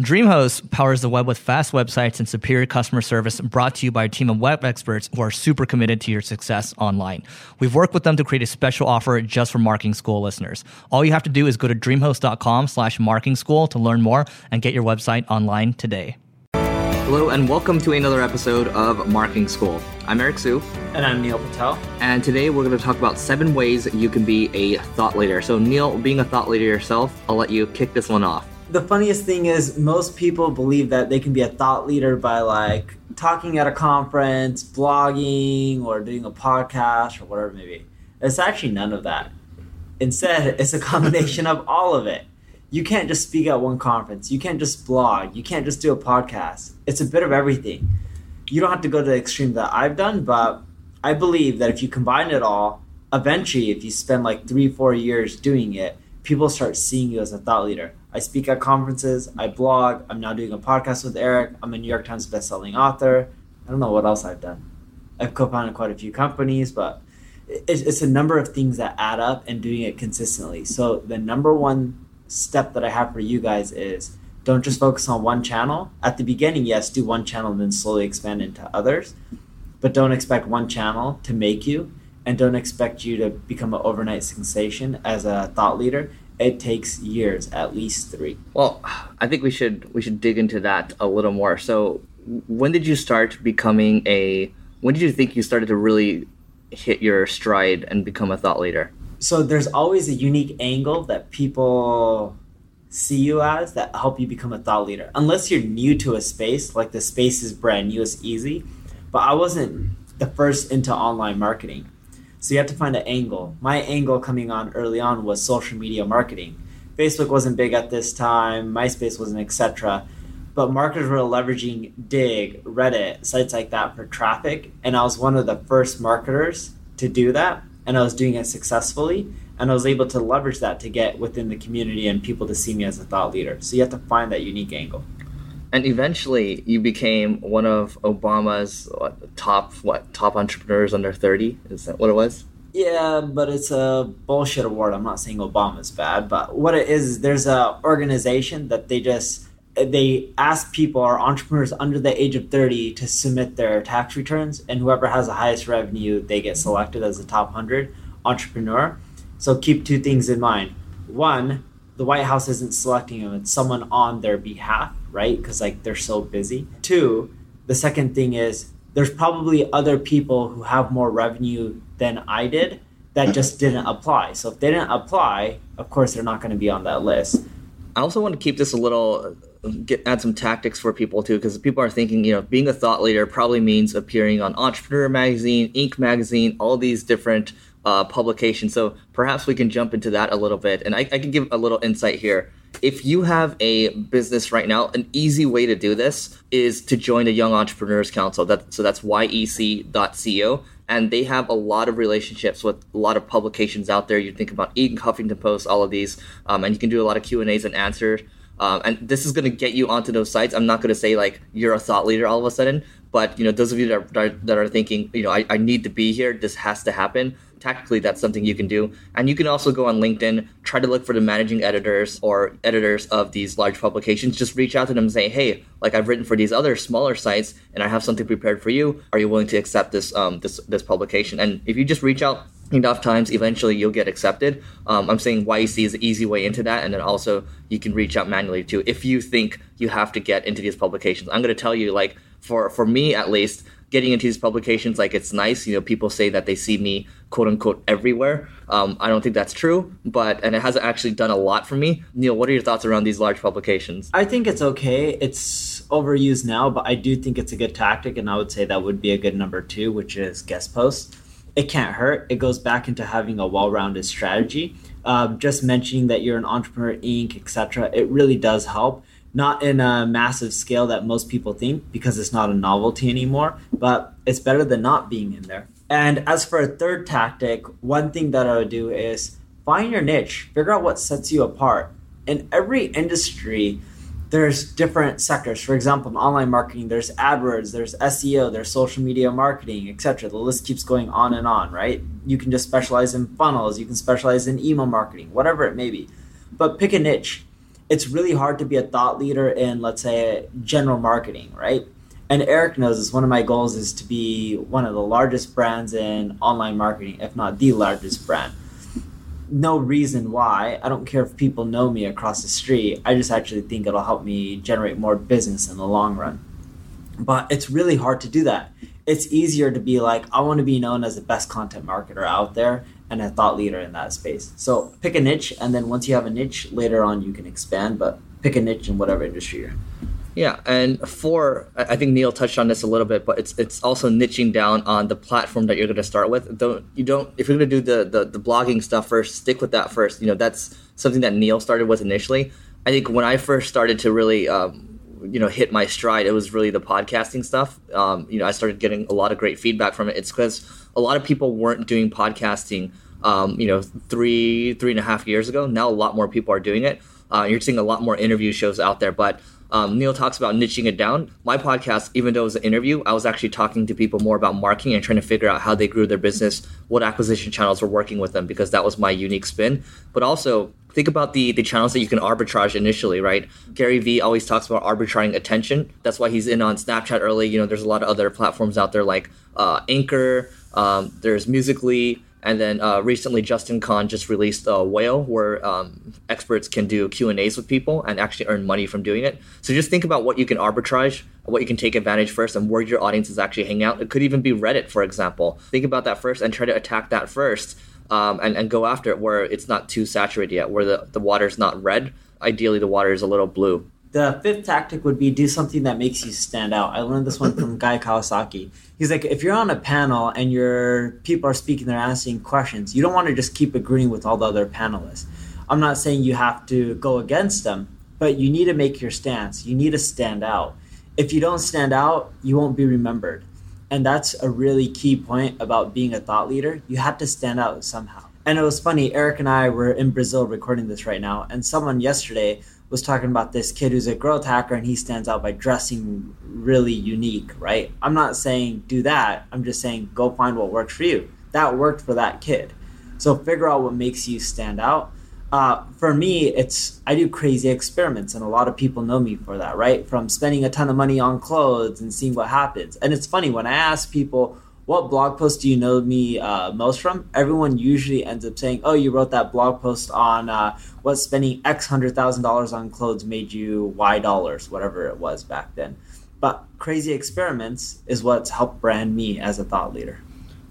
DreamHost powers the web with fast websites and superior customer service brought to you by a team of web experts who are super committed to your success online. We've worked with them to create a special offer just for marketing school listeners. All you have to do is go to dreamhost.com slash marketing school to learn more and get your website online today. Hello and welcome to another episode of Marketing School. I'm Eric Siu. And I'm Neil Patel. And today we're going to talk about seven ways you can be a thought leader. So Neil, being a thought leader yourself, I'll let you kick this one off the funniest thing is most people believe that they can be a thought leader by like talking at a conference, blogging, or doing a podcast or whatever it may be. It's actually none of that. Instead, it's a combination of all of it. You can't just speak at one conference. You can't just blog. You can't just do a podcast. It's a bit of everything. You don't have to go to the extreme that I've done, but I believe that if you combine it all, eventually, if you spend like three, four years doing it, people start seeing you as a thought leader. I speak at conferences, I blog, I'm now doing a podcast with Eric, I'm a New York Times bestselling author. I don't know what else I've done. I've co founded quite a few companies, but it's, it's a number of things that add up and doing it consistently. So, the number one step that I have for you guys is don't just focus on one channel. At the beginning, yes, do one channel and then slowly expand into others, but don't expect one channel to make you and don't expect you to become an overnight sensation as a thought leader it takes years, at least three. Well, I think we should we should dig into that a little more. So, when did you start becoming a? When did you think you started to really hit your stride and become a thought leader? So there's always a unique angle that people see you as that help you become a thought leader. Unless you're new to a space, like the space is brand new, it's easy. But I wasn't the first into online marketing. So you have to find an angle. My angle coming on early on was social media marketing. Facebook wasn't big at this time, MySpace wasn't, etc. But marketers were leveraging Digg, Reddit, sites like that for traffic, and I was one of the first marketers to do that, and I was doing it successfully, and I was able to leverage that to get within the community and people to see me as a thought leader. So you have to find that unique angle and eventually you became one of Obama's what, top what top entrepreneurs under 30 is that what it was? Yeah but it's a bullshit award. I'm not saying obama's bad but what it is, is there's a organization that they just they ask people or entrepreneurs under the age of 30 to submit their tax returns and whoever has the highest revenue they get selected as the top 100 entrepreneur. So keep two things in mind. One the white house isn't selecting them it's someone on their behalf right? Because like they're so busy. Two, the second thing is there's probably other people who have more revenue than I did that just didn't apply. So if they didn't apply, of course they're not going to be on that list. I also want to keep this a little get add some tactics for people too because people are thinking you know being a thought leader probably means appearing on entrepreneur magazine inc magazine all these different uh, publications so perhaps we can jump into that a little bit and I, I can give a little insight here if you have a business right now, an easy way to do this is to join the Young Entrepreneurs Council. That, so that's yec.co. And they have a lot of relationships with a lot of publications out there. You think about Inc, Huffington Post, all of these, um, and you can do a lot of Q and A's and answers. Um, and this is going to get you onto those sites. I'm not going to say like you're a thought leader all of a sudden, but you know those of you that are, that are thinking, you know, I, I need to be here. This has to happen tactically that's something you can do. And you can also go on linkedin try to look for the managing editors or editors of these large publications. Just reach out to them and say hey like i've written for these other smaller sites and i have something prepared for you. Are you willing to accept this um, this this publication? And if you just reach out enough times eventually you'll get accepted. Um, i'm saying yec is an easy way into that and then also you can reach out manually too if you think you have to get into these publications. I'm going to tell you like for for me at least getting into these publications like it's nice. You know, people say that they see me quote unquote everywhere. Um, I don't think that's true, but and it hasn't actually done a lot for me. Neil, what are your thoughts around these large publications? I think it's okay. It's overused now, but I do think it's a good tactic, and I would say that would be a good number two, which is guest posts. It can't hurt. It goes back into having a well-rounded strategy. Um, just mentioning that you're an entrepreneur, Inc., etc. It really does help not in a massive scale that most people think because it's not a novelty anymore, but it's better than not being in there. And as for a third tactic, one thing that I would do is find your niche, figure out what sets you apart. In every industry, there's different sectors. For example, in online marketing, there's AdWords, there's SEO, there's social media marketing, etc. The list keeps going on and on, right? You can just specialize in funnels, you can specialize in email marketing, whatever it may be. But pick a niche it's really hard to be a thought leader in let's say general marketing right? And eric knows this. One of my goals is to be one of the largest brands in online marketing if not the largest brand. No reason why. I don't care if people know me across the street. I just actually think it'll help me generate more business in the long run. But it's really hard to do that. It's easier to be like i want to be known as the best content marketer out there and a thought leader in that space. So pick a niche, and then once you have a niche, later on you can expand. But pick a niche in whatever industry you're in. Yeah, and for I think Neil touched on this a little bit, but it's it's also niching down on the platform that you're going to start with. Don't you don't if you're going to do the, the the blogging stuff first, stick with that first. You know that's something that Neil started with initially. I think when I first started to really um, you know hit my stride, it was really the podcasting stuff. Um, you know, I started getting a lot of great feedback from it. It's because a lot of people weren't doing podcasting. Um, you know, three three and a half years ago. Now a lot more people are doing it. Uh, you're seeing a lot more interview shows out there, but um, Neil talks about niching it down. My podcast, even though it was an interview, I was actually talking to people more about marketing and trying to figure out how they grew their business, what acquisition channels were working with them, because that was my unique spin. But also, think about the the channels that you can arbitrage initially, right? Gary Vee always talks about arbitraging attention. That's why he's in on Snapchat early. You know, there's a lot of other platforms out there like uh, Anchor. Um, there's Musical.ly. And then uh, recently, Justin Kan just released a Whale, where um, experts can do Q and A's with people and actually earn money from doing it. So just think about what you can arbitrage, what you can take advantage first, and where your audience is actually hanging out. It could even be Reddit, for example. Think about that first and try to attack that first, um, and and go after it where it's not too saturated yet, where the the water's not red. Ideally, the water is a little blue. The fifth tactic would be do something that makes you stand out. I learned this one from Guy Kawasaki. He's like, if you're on a panel and your people are speaking, they're asking questions, you don't want to just keep agreeing with all the other panelists. I'm not saying you have to go against them, but you need to make your stance. You need to stand out. If you don't stand out, you won't be remembered. And that's a really key point about being a thought leader. You have to stand out somehow. And it was funny, Eric and I were in Brazil recording this right now, and someone yesterday was talking about this kid who's a growth hacker and he stands out by dressing really unique, right? I'm not saying do that. I'm just saying go find what works for you. That worked for that kid. So figure out what makes you stand out. Uh, for me, it's I do crazy experiments, and a lot of people know me for that, right? From spending a ton of money on clothes and seeing what happens. And it's funny when I ask people, what blog post do you know me uh, most from? Everyone usually ends up saying, "Oh, you wrote that blog post on uh, what spending X hundred thousand dollars on clothes made you Y dollars, whatever it was back then." But crazy experiments is what's helped brand me as a thought leader.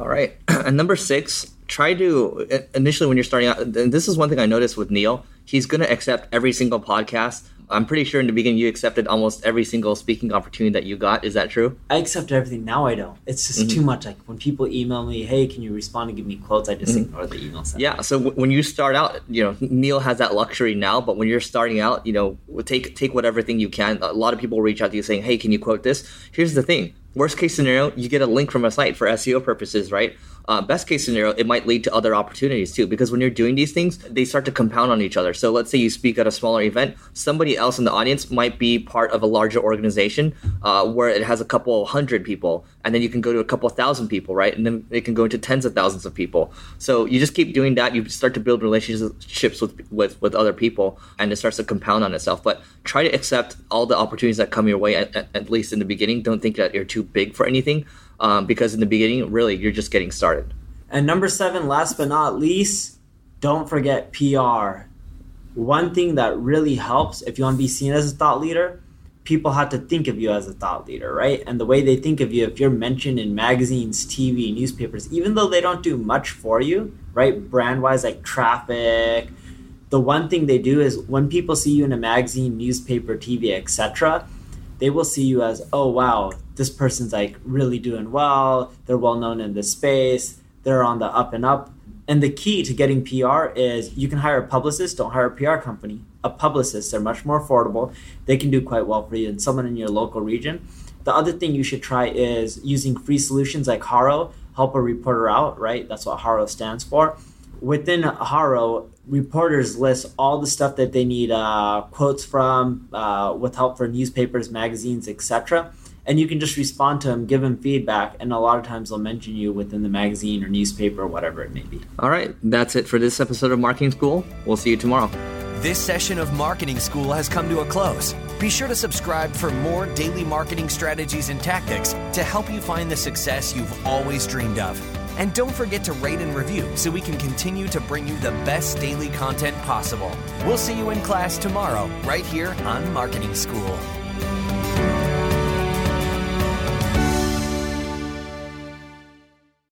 All right, and number six, try to initially when you're starting out. And this is one thing I noticed with Neil. He's going to accept every single podcast I'm pretty sure in the beginning you accepted almost every single speaking opportunity that you got. Is that true? I accept everything. Now I don't. It's just mm-hmm. too much. Like when people email me, hey, can you respond and give me quotes? I just mm-hmm. ignore the email. Yeah. So w- when you start out, you know, Neil has that luxury now. But when you're starting out, you know, take take whatever thing you can. A lot of people reach out to you saying, hey, can you quote this? Here's the thing. Worst case scenario, you get a link from a site for SEO purposes, right? uh, best case scenario, it might lead to other opportunities too. Because when you're doing these things, they start to compound on each other. So let's say you speak at a smaller event, somebody else in the audience might be part of a larger organization uh, where it has a couple hundred people, and then you can go to a couple thousand people, right? And then it can go into tens of thousands of people. So you just keep doing that. You start to build relationships with with, with other people, and it starts to compound on itself. But try to accept all the opportunities that come your way, at, at, at least in the beginning. Don't think that you're too big for anything um, because in the beginning, really, you're just getting started. And number seven, last but not least, don't forget PR. One thing that really helps if you want to be seen as a thought leader, people have to think of you as a thought leader, right? And the way they think of you, if you're mentioned in magazines, TV, newspapers, even though they don't do much for you, right? Brand wise, like traffic, the one thing they do is when people see you in a magazine, newspaper, TV, etc., they will see you as, oh wow, this person's like really doing well. They're well known in this space. They're on the up and up. And the key to getting PR is you can hire a publicist, don't hire a PR company. A publicist, they're much more affordable. They can do quite well for you and someone in your local region. The other thing you should try is using free solutions like HARO, help a reporter out, right? That's what HARO stands for. Within HARO, reporters list all the stuff that they need uh, quotes from uh, with help for newspapers magazines etc and you can just respond to them give them feedback and a lot of times they'll mention you within the magazine or newspaper or whatever it may be. All right that's it for this episode of marketing school. We'll see you tomorrow. This session of marketing school has come to a close. Be sure to subscribe for more daily marketing strategies and tactics to help you find the success you've always dreamed of. And don't forget to rate and review so we can continue to bring you the best daily content possible. We'll see you in class tomorrow, right here on Marketing School.